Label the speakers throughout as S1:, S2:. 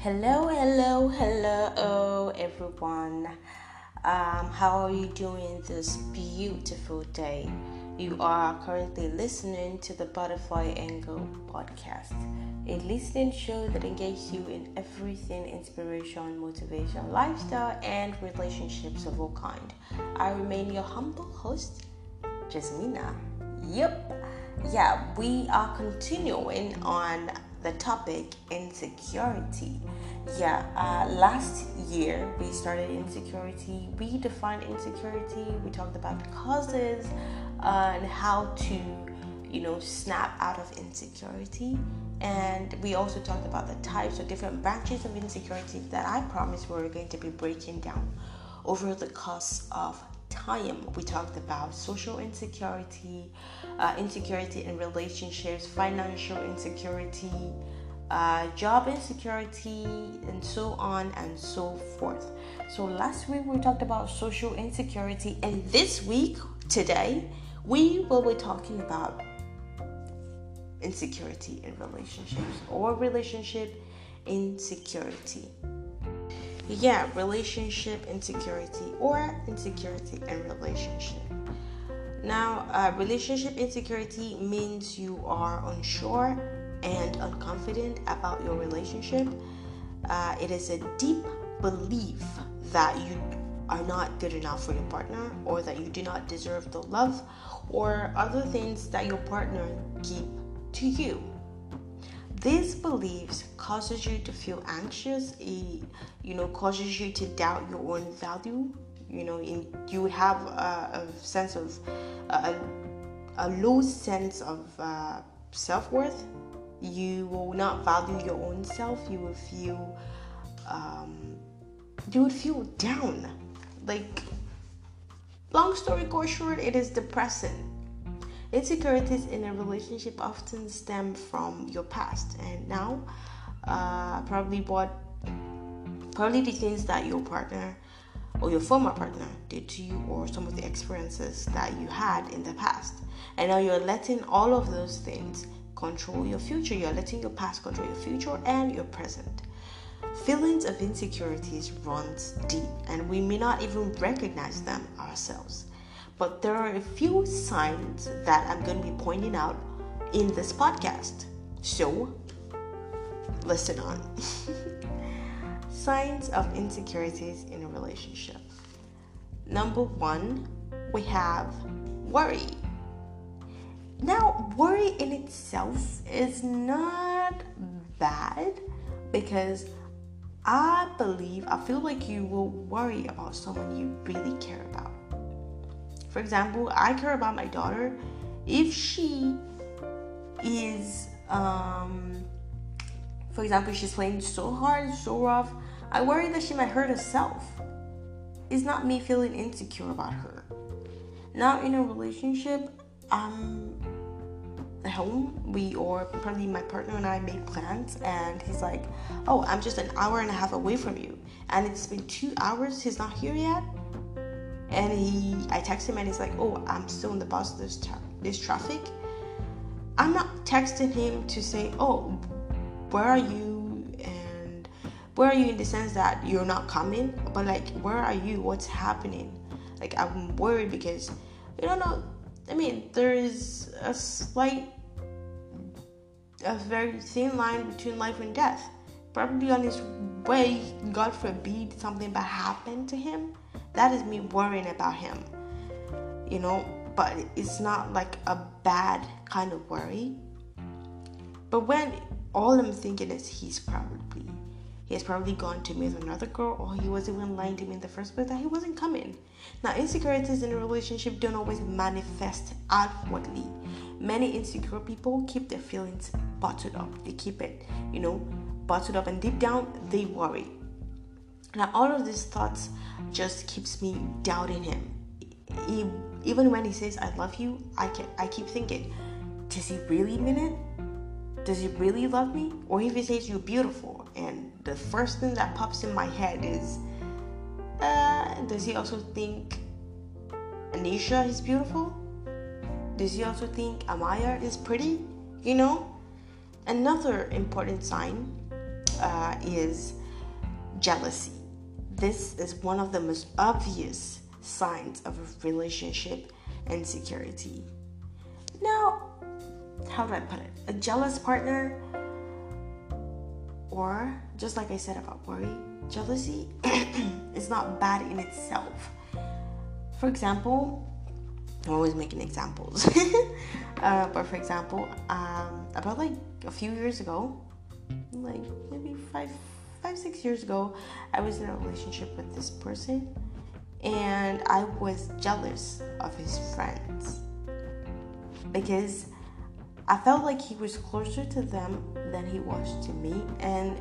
S1: Hello, hello, hello, everyone. Um, how are you doing this beautiful day? You are currently listening to the Butterfly Angle podcast, a listening show that engages you in everything inspiration, motivation, lifestyle, and relationships of all kind. I remain your humble host, Jasmina. Yep, yeah, we are continuing on the topic insecurity. Yeah, uh, last year we started insecurity. We defined insecurity. We talked about the causes uh, and how to, you know, snap out of insecurity. And we also talked about the types or different branches of insecurity that I promised we were going to be breaking down over the course of time. We talked about social insecurity, uh, insecurity in relationships, financial insecurity, uh, job insecurity, and so on and so forth. So, last week we talked about social insecurity, and this week, today, we will be talking about insecurity in relationships or relationship insecurity. Yeah, relationship insecurity or insecurity in relationship. Now, uh, relationship insecurity means you are unsure and unconfident about your relationship. Uh, it is a deep belief that you are not good enough for your partner or that you do not deserve the love or other things that your partner keep to you. These beliefs causes you to feel anxious. It, you know, causes you to doubt your own value. You know in, you have a, a sense of a, a, low sense of uh, self-worth. You will not value your own self. You will feel um, you would feel down. Like long story short it is depressing insecurities in a relationship often stem from your past and now uh, probably what probably the things that your partner or your former partner did to you or some of the experiences that you had in the past. And now you're letting all of those things control your future. You're letting your past control your future and your present. Feelings of insecurities runs deep and we may not even recognize them ourselves. But there are a few signs that I'm going to be pointing out in this podcast. So, listen on. Signs of insecurities in a relationship. Number one, we have worry. Now, worry in itself is not bad because I believe, I feel like you will worry about someone you really care about. For example, I care about my daughter. If she is, um, for example, she's playing so hard, so rough, I worry that she might hurt herself. It's not me feeling insecure about her. Now in a relationship, I'm at home. We or probably my partner and I made plans, and he's like, "Oh, I'm just an hour and a half away from you," and it's been two hours. He's not here yet. And he, I text him, and he's like, "Oh, I'm still in the bus. There's tra- there's traffic." I'm not texting him to say, "Oh, where are you?" And Where are you in the sense that you're not coming but like where are you what's happening like i'm worried because you don't know i mean there is a slight a very thin line between life and death probably on his way god forbid something bad happened to him that is me worrying about him you know but it's not like a bad kind of worry but when all i'm thinking is he's probably he has probably gone to meet another girl, or he wasn't even lying to me in the first place that he wasn't coming. Now, insecurities in a relationship don't always manifest outwardly. Many insecure people keep their feelings bottled up. They keep it, you know, bottled up, and deep down they worry. Now, all of these thoughts just keeps me doubting him. He, even when he says "I love you," I can I keep thinking, does he really mean it? Does he really love me? Or if he says you're beautiful, and the first thing that pops in my head is uh, does he also think Anisha is beautiful? Does he also think Amaya is pretty? You know? Another important sign uh, is jealousy. This is one of the most obvious signs of a relationship insecurity. Now, how do I put it? A jealous partner, or just like I said about worry, jealousy is not bad in itself. For example, I'm always making examples. uh, but for example, um, about like a few years ago, like maybe five, five, six years ago, I was in a relationship with this person, and I was jealous of his friends because I felt like he was closer to them than he was to me, and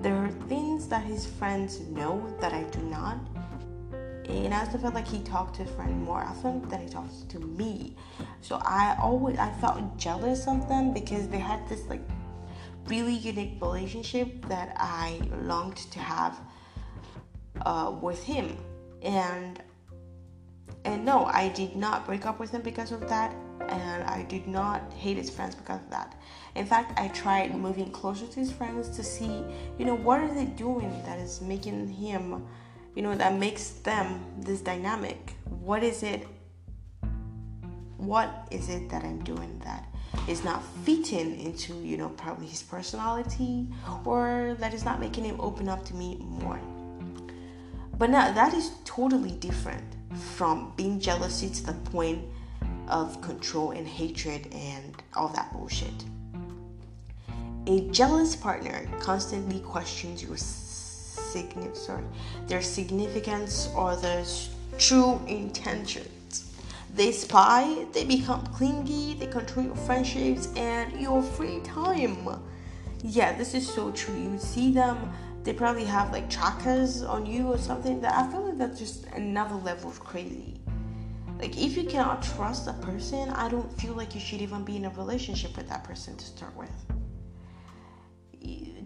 S1: there are things that his friends know that I do not. And I also felt like he talked to his friend more often than he talked to me. So I always I felt jealous of them because they had this like really unique relationship that I longed to have uh, with him. And and no, I did not break up with him because of that and I did not hate his friends because of that. In fact, I tried moving closer to his friends to see, you know, what are they doing that is making him, you know, that makes them this dynamic. What is it? What is it that I'm doing that is not fitting into, you know, probably his personality or that is not making him open up to me more? But now that is totally different from being jealousy to the point of control and hatred and all that bullshit. A jealous partner constantly questions your significance, sorry, their significance or their true intentions. They spy, they become clingy, they control your friendships and your free time. Yeah, this is so true. You see them, they probably have like trackers on you or something that I feel like that's just another level of crazy. Like, if you cannot trust a person, I don't feel like you should even be in a relationship with that person to start with.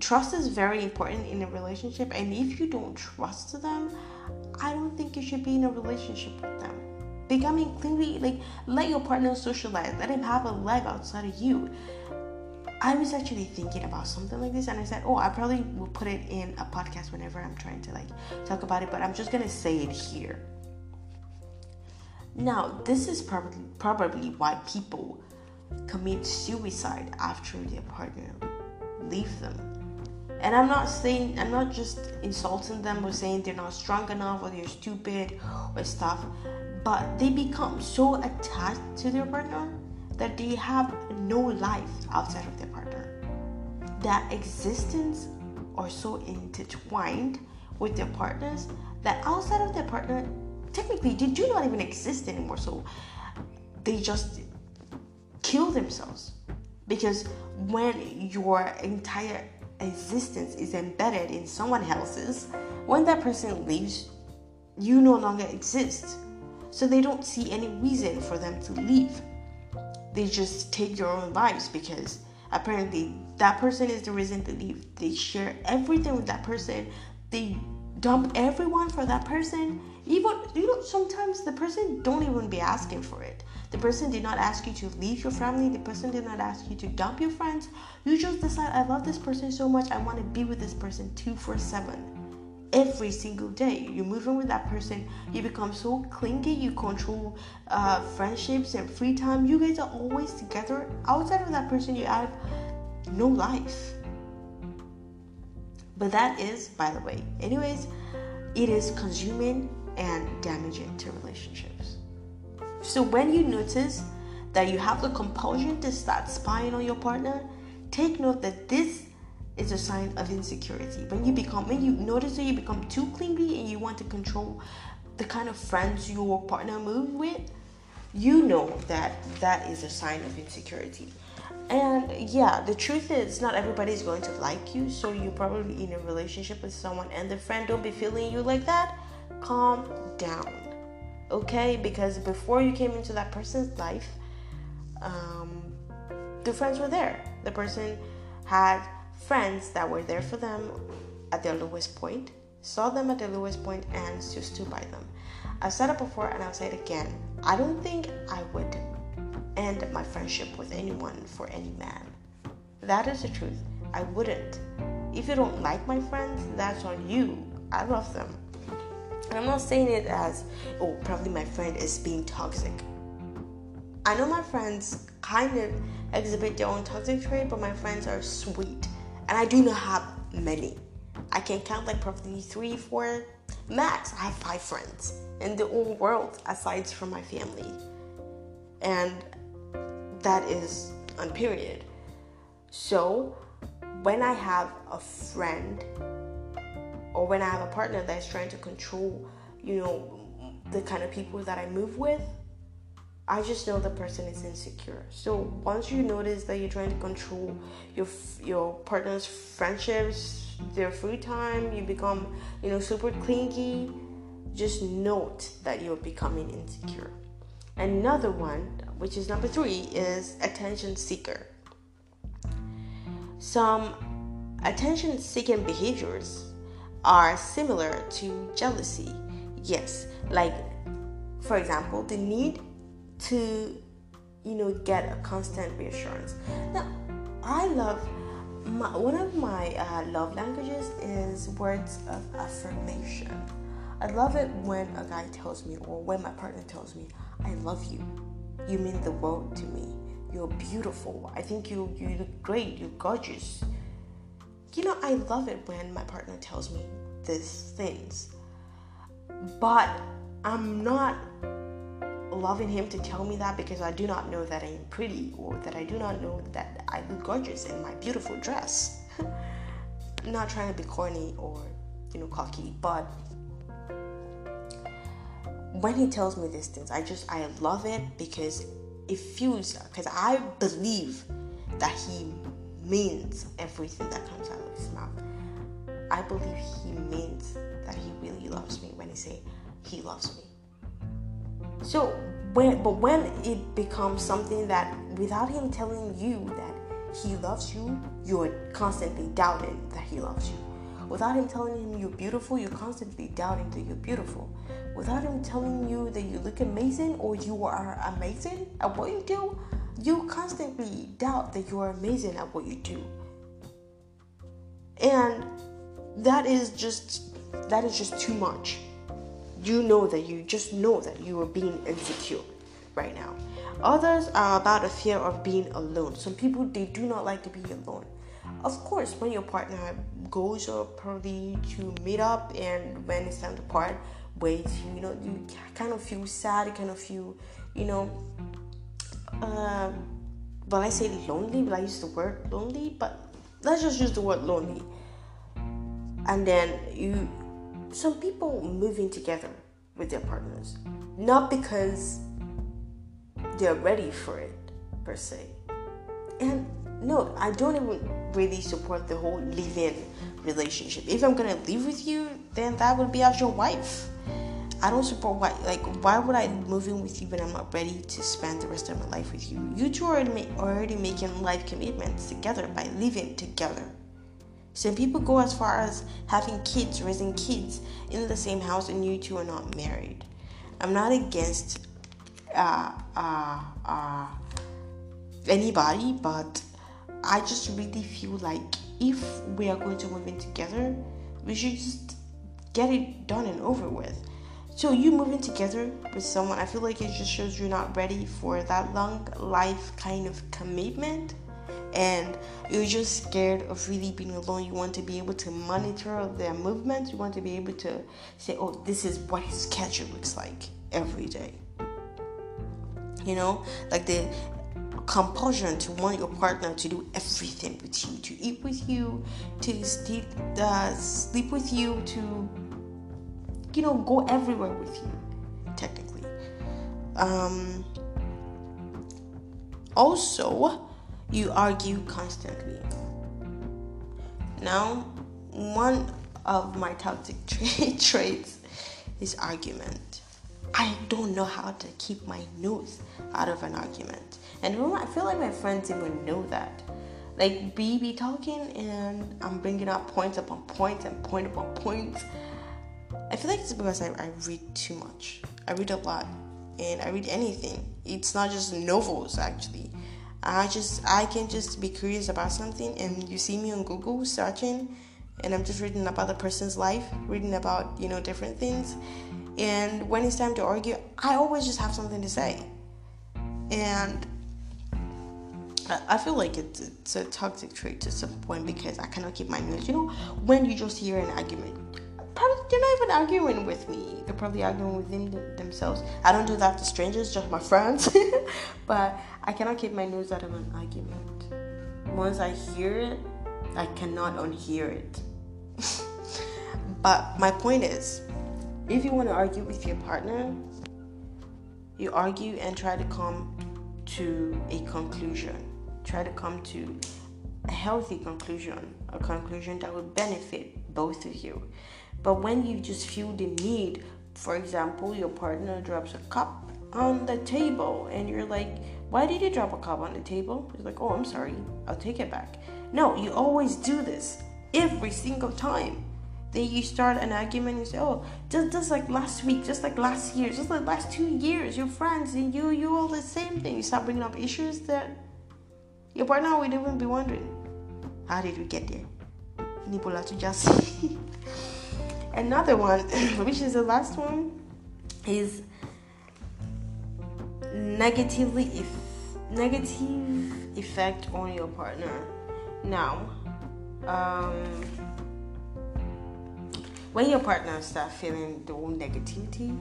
S1: Trust is very important in a relationship, and if you don't trust them, I don't think you should be in a relationship Becoming clingy, like, let your partner socialize, let him have a leg outside of you. I was actually thinking about something like this, and I said, "Oh, I probably will put it in a podcast whenever I'm trying to like talk about it." But I'm just gonna say it here now, this is probably probably why people commit suicide after their partner leave them. And I'm not saying I'm not just insulting them or saying they're not strong enough or they're stupid or stuff, but they become so attached to their partner that they have no life outside of their partner. That existence are so intertwined with their partners that outside of their partner technically they do not even exist anymore. So they just kill themselves because when your entire existence is embedded in someone else's, when that person leaves, you no longer exist. So they don't see any reason for them to leave. They just take their own lives because apparently that person is the reason to leave. They share everything with that person. They dump everyone for that person even you know sometimes the person don't even be asking for it the person did not ask you to leave your family the person did not ask you to dump your friends you just decide i love this person so much i want to be with this person 2 for 7 every single day. You're moving with that person you become so clingy you control uh, friendships and free time. You guys are always together. Outside of that person you have no life. But that is, by the way, anyways, it is consuming and damaging to relationships. So when you notice that you have the compulsion to start spying on your partner, take note that this is a sign of insecurity. When you become, when you notice that you become too clingy and you want to control the kind of friends your partner moves with, you know that that is a sign of insecurity. And yeah, the truth is, not everybody is going to like you. So you're probably in a relationship with someone, and the friend don't be feeling you like that. Calm down, okay? Because before you came into that person's life, um, the friends were there. The person had friends that were there for them at their lowest point, saw them at their lowest point, and just stood by them. I've said it before, and I'll say it again. I don't think I would end my friendship with anyone for any man. That is the truth. I wouldn't. if you don't like my friends, that's on you. I love them. And I'm not saying it as, oh, probably my friend is being toxic. I know my friends kind of exhibit their own toxic trait, but my friends are sweet. And I do not have many. I can count like probably three, four, max. I have five friends in the whole world aside from my family. And that is on period. So when I have a friend or when I have a partner that's trying to control, you know, the kind of people that I move with, I just know the person is insecure. So once you notice that you're trying to control your your partner's friendships, their free time, you become, you know, super clingy, just note that you're becoming insecure. Another one, which is number 3, is attention seeker. Some attention seeking behaviors are similar to jealousy. Yes, like for example, the need to you know get a constant reassurance. Now, I love my, one of my uh, love languages is words of affirmation. I love it when a guy tells me or when my partner tells me, "I love you. You mean the world to me. You're beautiful. I think you you look great. You're gorgeous." You know, I love it when my partner tells me these things. But I'm not loving him to tell me that because I do not know that I'm pretty or that I do not know that I look gorgeous in my beautiful dress. not trying to be corny or, you know, cocky, but when he tells me these things, I just I love it because it feels because I believe that he means everything that comes out of his mouth. I believe he means that he really loves me when he say he loves me. So when but when it becomes something that without him telling you that he loves you, you're constantly doubting that he loves you. Without him telling him you're beautiful, you're constantly doubting that you're beautiful. Without him telling you that you look amazing or you are amazing at what you do, you constantly doubt that you are amazing at what you do. And that is just that is just too much you know that you just know that you are being insecure right now. Others are about a fear of being alone. Some people they do not like to be alone. Of course, when your partner goes or probably to meet up and when it's time to part ways, you know, you kind of feel sad, you kind of feel, you know, um, well, I say lonely, but I use the word lonely, but let's just use the word lonely. And then you some people moving together with their partners, not because they're ready for it per se. And no, I don't even really support the whole live-in relationship. If I'm gonna live with you, then that would be as your wife. I don't support why like why would I move in with you when I'm not ready to spend the rest of my life with you? You two are already making life commitments together by living together. Some people go as far as having kids, raising kids in the same house, and you two are not married. I'm not against uh, uh, uh, anybody, but I just really feel like if we are going to move in together, we should just get it done and over with. So you moving together with someone, I feel like it just shows you're not ready for that long life kind of commitment and you're just scared of really being alone. You want to be able to monitor their movements. You want to be able to say, oh, this is what his schedule looks like every day. You know, like the compulsion to want your partner to do everything with you, to eat with you, to sleep, uh, sleep with you, to, you know, go everywhere with you, technically. Um, also, you argue constantly. Now, one of my toxic tra- traits is argument. I don't know how to keep my nose out of an argument. And I feel like my friends even know that. Like, we be talking and I'm bringing up points upon points and point upon points. I feel like it's because I, I read too much. I read a lot and I read anything. It's not just novels, actually. I just I can just be curious about something and you see me on Google searching and I'm just reading about the person's life, reading about, you know, different things. And when it's time to argue, I always just have something to say. And I feel like it's, it's a toxic trait to some point because I cannot keep my nose. You know, when you just hear an argument, probably they're not even arguing with me. They're probably arguing within themselves. I don't do that to strangers, just my friends. but I cannot keep my nose out of an argument. Once I hear it, I cannot unhear it. but my point is, if you want to argue with your partner, you argue and try to come to a conclusion. Try to come to a healthy conclusion, a conclusion that would benefit both of you. But when you just feel the need, for example, your partner drops a cup on the table and you're like, why did you drop a cup on the table? He's like, oh, I'm sorry, I'll take it back. No, you always do this every single time. Then you start an argument and say, oh, just, just like last week, just like last year, just like last two years, your friends and you, you all the same thing. You start bringing up issues that your partner would even be wondering, how did we get there? Nibola to just Another one, which is the last one, is negatively if negative effect on your partner. Now, um, when your partner start feeling the own negativity,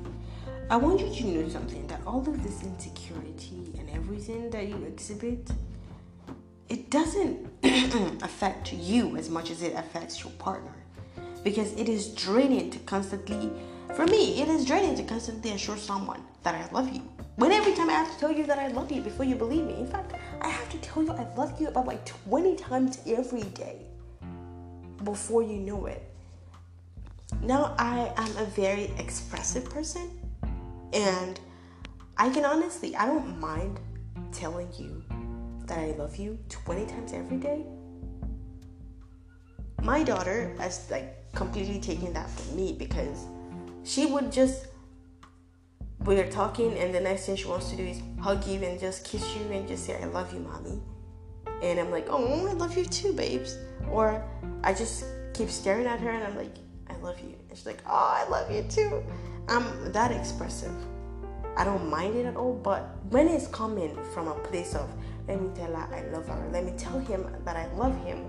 S1: I want you to know something that all of this insecurity and everything that you exhibit, it doesn't affect you as much as it affects your partner because it is draining to constantly for me it is draining to constantly assure someone that i love you. When every time i have to tell you that i love you before you believe me in fact i have to tell you i love you about like 20 times every day before you know it. Now i am a very expressive person and i can honestly i don't mind telling you that i love you 20 times every day. My daughter has like completely taking that from me because she would just we're talking and the next thing she wants to do is hug you and just kiss you and just say I love you mommy. And I'm like oh I love you too babes. Or I just keep staring at her and I'm like I love you. And she's like oh I love you too. I'm that expressive. I don't mind it at all but when it's coming from a place of let me tell her I love her. Let me tell him that I love him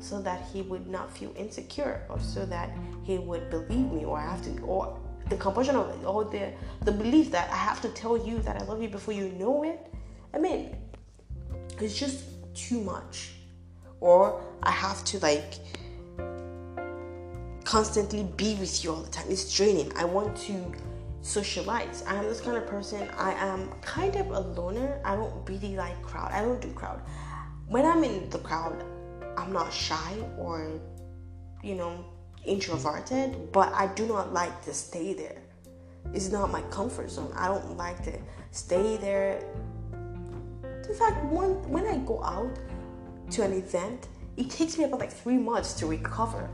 S1: so that he would not feel insecure or so that he would believe me or I have to or the compulsion of or the the belief that I have to tell you that I love you before you know it. I mean, it's just too much. Or I have to like constantly be with you all the time. It's draining. I want to socialize. I am this kind of person. I am kind of a loner. I don't really like crowd. I don't do crowd. When I'm in the crowd, I'm not shy or, you know, introverted, but I do not like to stay there. It's not my comfort zone. I don't like to stay there. In fact, when, when I go out to an event, it takes me about like three months to recover.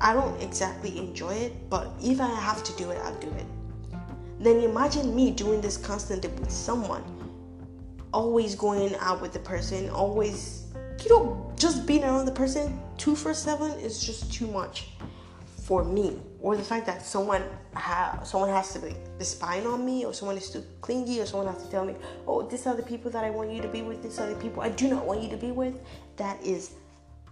S1: I don't exactly enjoy it, but if I have to do it, I'll do it. Then imagine me doing this constantly with someone always going out with the person, always, you know, just being around the person two for seven is just too much for me. Or the fact that someone ha- someone has to the spine on me, or someone is too clingy, or someone has to tell me, oh, these are the people that I want you to be with. These are the people I do not want you to be with. That is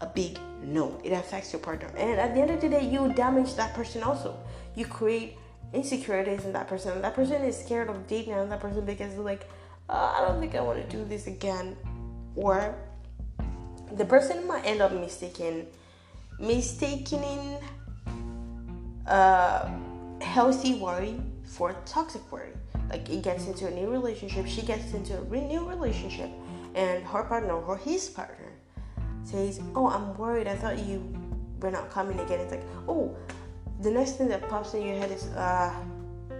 S1: a big no. It affects your partner, and at the end of the day, you damage that person also. You create insecurities in that person. And that person is scared of dating another person because like uh, I don't think I want to do this again. Or the person might end up mistaking mistaking uh, healthy worry for toxic worry. Like it gets into a new relationship, she gets into a new relationship, and her partner or his partner says, "Oh, I'm worried. I thought you were not coming again." It's like, "Oh, the next thing that pops in your head is uh,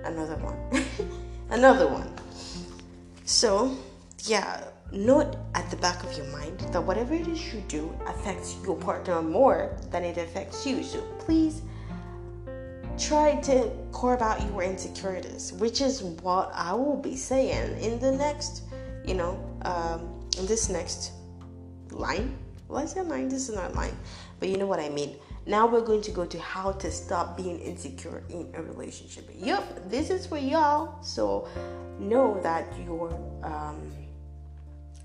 S1: another one, another one." So, yeah, note at the back of your mind that whatever it is you do affects your partner more than it affects you. So, please try to core out your insecurities, which is what I will be saying in the next you know, um, in this next line, is it line? This is not line, but you know what I mean. Now we're going to go to how to stop being insecure in a relationship. Yep, this is for y'all. So know that your um,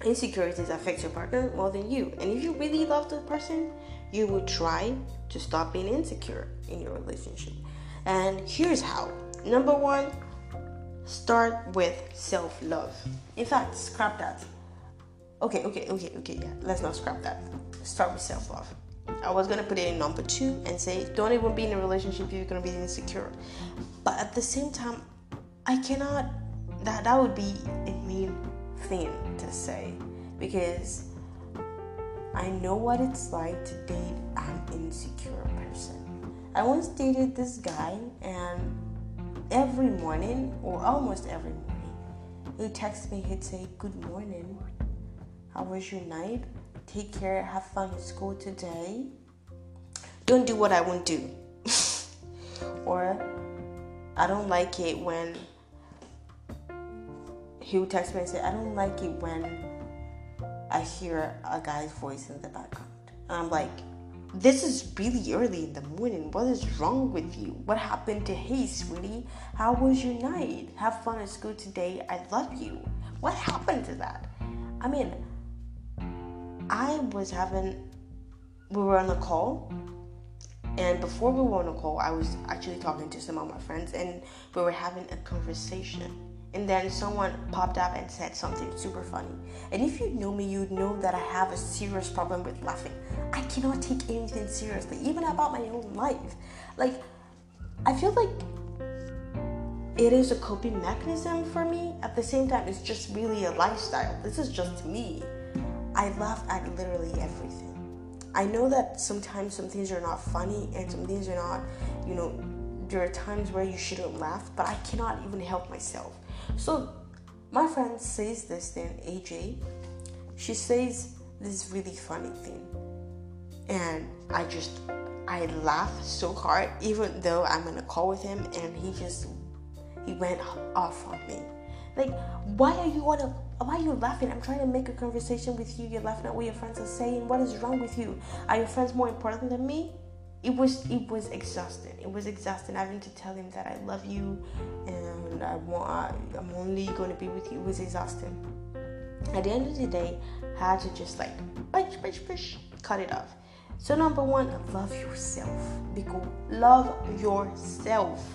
S1: insecurities affect your partner more than you. And if you really love the person, you will try to stop being insecure in your relationship. And here's how. Number one, start with self love. In fact, scrap that. Okay, okay, okay, okay, yeah. Let's not scrap that. Start with self love. I was gonna put it in number two and say, don't even be in a relationship if you're gonna be insecure. But at the same time, I cannot. That that would be a mean thing to say because I know what it's like to date an insecure person. I once dated this guy, and every morning, or almost every morning, he'd text me, he'd say, Good morning. How was your night? Take care, have fun at school today. Don't do what I won't do. or I don't like it when he would text me and say, I don't like it when I hear a guy's voice in the background. And I'm like, this is really early in the morning. What is wrong with you? What happened to hey, sweetie? How was your night? Have fun at school today. I love you. What happened to that? I mean, I was having, we were on a call, and before we were on a call, I was actually talking to some of my friends, and we were having a conversation and then someone popped up and said something super funny. And if you know me, you'd know that I have a serious problem with laughing. I cannot take anything seriously, even about my own life. Like, I feel like it is a coping mechanism for me. At the same time, it's just really a lifestyle. This is just me. I laugh at literally everything. I know that sometimes some things are not funny and some things are not, you know, there are times where you shouldn't laugh, but I cannot even help myself. So my friend says this thing, AJ. She says this really funny thing. And I just I laugh so hard even though I'm in a call with him and he just he went off on me. Like, why are you wanna why are you laughing? I'm trying to make a conversation with you. You're laughing at what your friends are saying. What is wrong with you? Are your friends more important than me? it was it was exhausting. It was exhausting having to tell him that I love you and I want I'm only going to be with you. It was exhausting. At the end of the day, I had to just like push, push, push, cut it off. So number one, love yourself. Because love yourself.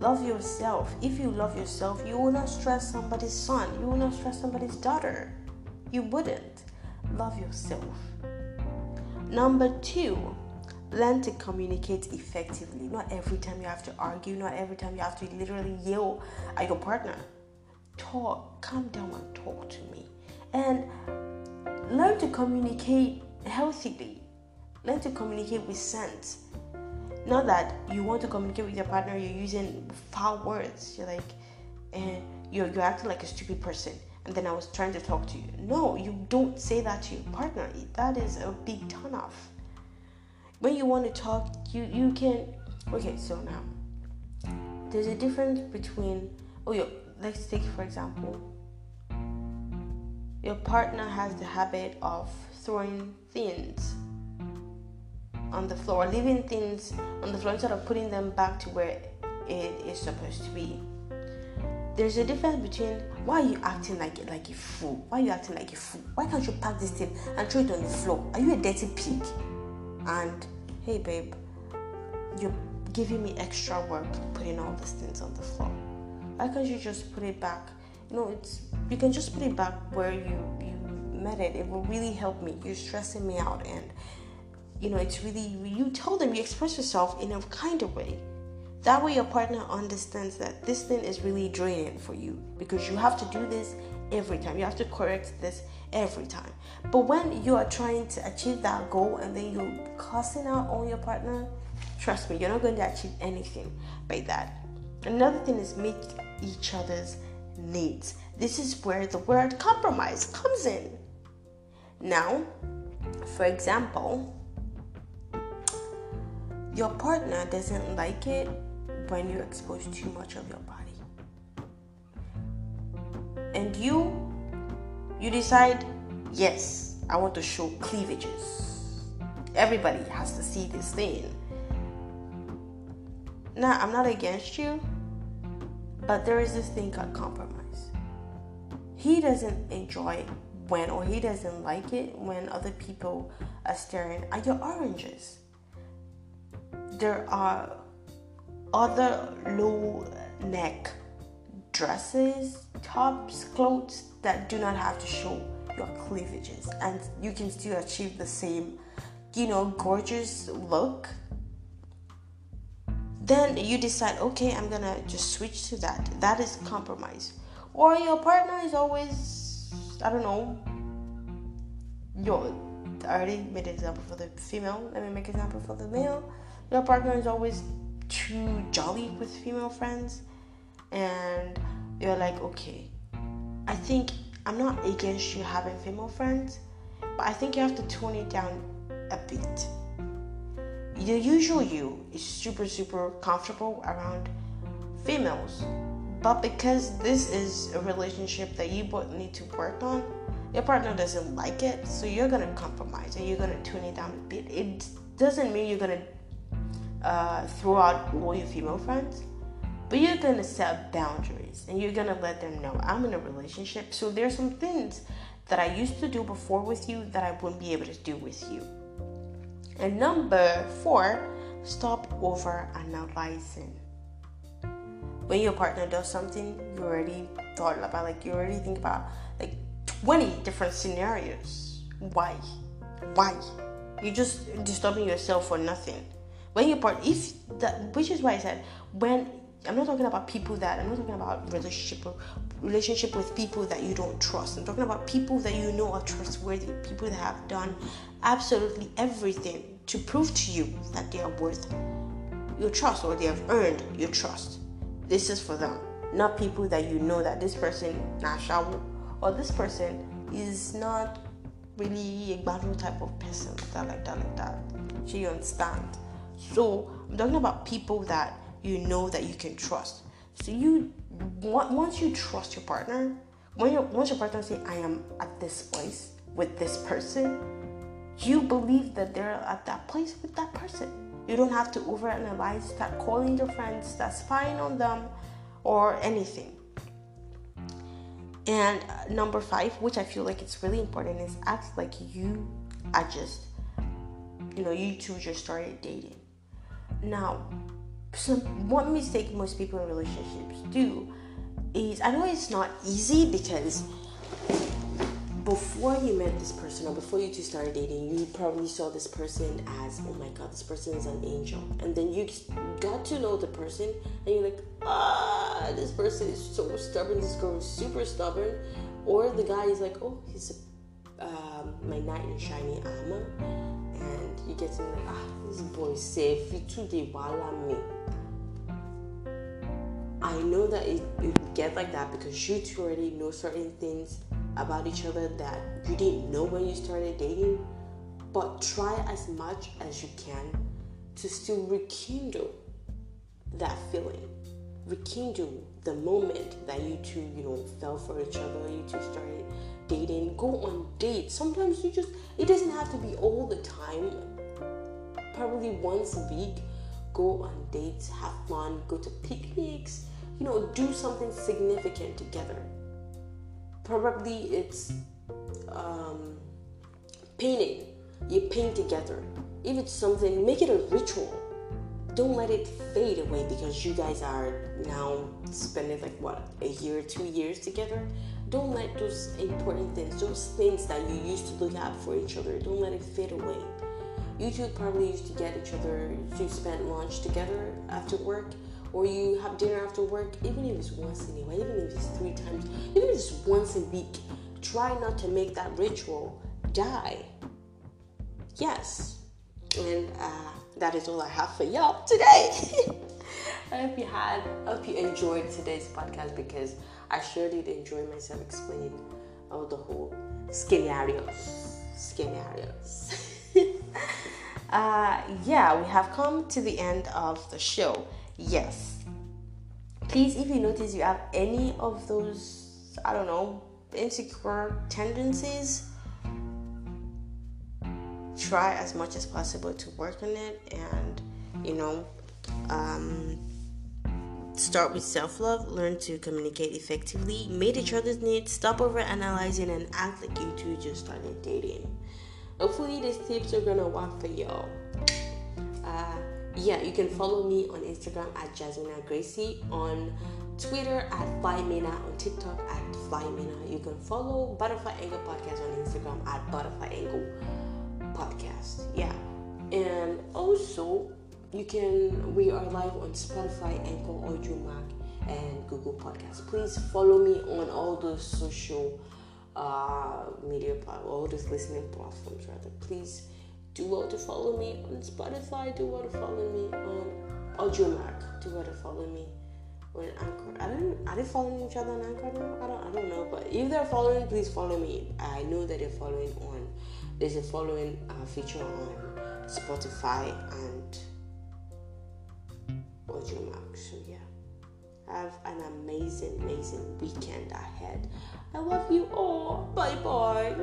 S1: Love yourself. If you love yourself, you will not stress somebody's son. You will not stress somebody's daughter. You wouldn't. Love yourself. Number two, learn to communicate effectively. Not every time you have to argue, not every time you have to literally yell at your partner. Talk, calm down and talk to me. And learn to communicate healthily. Learn to communicate with sense. Not that you want to communicate with your partner, you're using foul words. You're like, and you're, you're acting like a stupid person. And then I was trying to talk to you. No, you don't say that to your partner. That is a big turn off when you want to talk, you you can. Okay, so now there's a difference between. Oh, yeah. Let's take for example. Your partner has the habit of throwing things on the floor, leaving things on the floor instead of putting them back to where it is supposed to be. There's a difference between why are you acting like like a fool? Why are you acting like a fool? Why can't you pack this thing and throw it on the floor? Are you a dirty pig? and hey babe you're giving me extra work putting all these things on the floor why can't you just put it back you know it's you can just put it back where you you met it it will really help me you're stressing me out and you know it's really you tell them you express yourself in a kind of way that way your partner understands that this thing is really draining for you because you have to do this every time you have to correct this every time. But when you are trying to achieve that goal and then you're cussing out on your partner, trust me, you're not going to achieve anything by that. Another thing is meet each other's needs. This is where the word compromise comes in. Now, for example, your partner doesn't like it when you expose too much of your body. And you You decide, yes, I want to show cleavages. Everybody has to see this thing. Now, I'm not against you, but there is this thing called compromise. He doesn't enjoy when, or he doesn't like it when other people are staring at your oranges. There are other low neck dresses, tops, clothes that do not have to show your cleavages and you can still achieve the same, you know, gorgeous look. Then you decide, okay, I'm gonna just switch to that. That is compromise. Or your partner is always, I don't know, your I already made an example for the female. Let me make an example for the male. Your partner is always too jolly with female friends, and you're like, okay, I think I'm not against you having female friends, but I think you have to tone it down a bit. The usual you is super, super comfortable around females, but because this is a relationship that you both need to work on, your partner doesn't like it, so you're gonna compromise and you're gonna tune it down a bit. It doesn't mean you're gonna uh, throw out all your female friends, but you're gonna set boundaries and you're gonna let them know I'm in a relationship. So there's some things that I used to do before with you that I wouldn't be able to do with you. And number four, stop over analyzing. When your partner does something, you already thought about like you already think about like 20 different scenarios. Why? Why? You're just disturbing yourself for nothing. When you're part, if that, which is why I said when I'm not talking about people that I'm not talking about relationship relationship with people that you don't trust. I'm talking about people that you know are trustworthy, people that have done absolutely everything to prove to you that they are worth your trust or they have earned your trust. This is for them, not people that you know that this person, Nasha, or this person is not really a battle type of person, that like that, like that. You understand. So I'm talking about people that you know that you can trust. So you once you trust your partner, when you once your partner say I am at this place with this person, you believe that they're at that place with that person. You don't have to overanalyze, start calling your friends, start spying on them, or anything. And uh, number five, which I feel like it's really important, is act like you are just, you know, you two just started dating. Now, some one mistake most people in relationships do is I know it's not easy because before you met this person or before you two started dating, you probably saw this person as, oh my god, this person is an angel. And then you got to know the person and you're like, ah, this person is so stubborn, this girl is super stubborn. Or the guy is like, oh, he's a, um, my knight in shiny armor. And you get know, like, ah, this boy safe, he today wala me. I know that it, it get like that because you two already know certain things about each other that you didn't know when you started dating, but try as much as you can to still rekindle that feeling. Rekindle the moment that you two, you know, fell for each other, you two started dating. Go on dates. Sometimes you just, it doesn't have to be all the time. Probably once a week, go on dates, have fun, go to picnics, you know, do something significant together probably it's um, painting. You paint together. If it's something, make it a ritual. Don't let it fade away because you guys are now spending like what a year, two years together. Don't let those important things, those things that you used to look out for each other, don't let it fade away. You two probably used to get each other to spend lunch together after work or you have dinner after work, even if it's once in a while, even if it's three times, even if it's once a week, try not to make that ritual die. Yes. And uh, that is all I have for y'all today. I hope you had, I hope you enjoyed today's podcast because I sure did enjoy myself explaining all the whole scenarios. Scenarios. uh, yeah, we have come to the end of the show. Yes. Please, if you notice you have any of those, I don't know, insecure tendencies, try as much as possible to work on it and, you know, um, start with self love, learn to communicate effectively, meet each other's needs, stop over analyzing, and act like you two just started dating. Hopefully, these tips are gonna work for y'all. Uh, yeah, you can follow me on Instagram at Jasmine Gracie, on Twitter at Flymina, on TikTok at Flymina. You can follow Butterfly Angle Podcast on Instagram at Butterfly Angle Podcast. Yeah, and also you can we are live on Spotify, Anchor, Audiomack, and Google Podcasts. Please follow me on all those social uh, media all those listening platforms rather. Please do want to follow me on Spotify. Do want to follow me on audio Audiomack. Do want to follow me on Anchor. I don't. Are they following each other on Anchor now? I don't. I don't know. But if they're following, please follow me. I know that they're following on. There's a following uh, feature on Spotify and so yeah. Have an amazing, amazing weekend ahead. I love you all. Bye bye.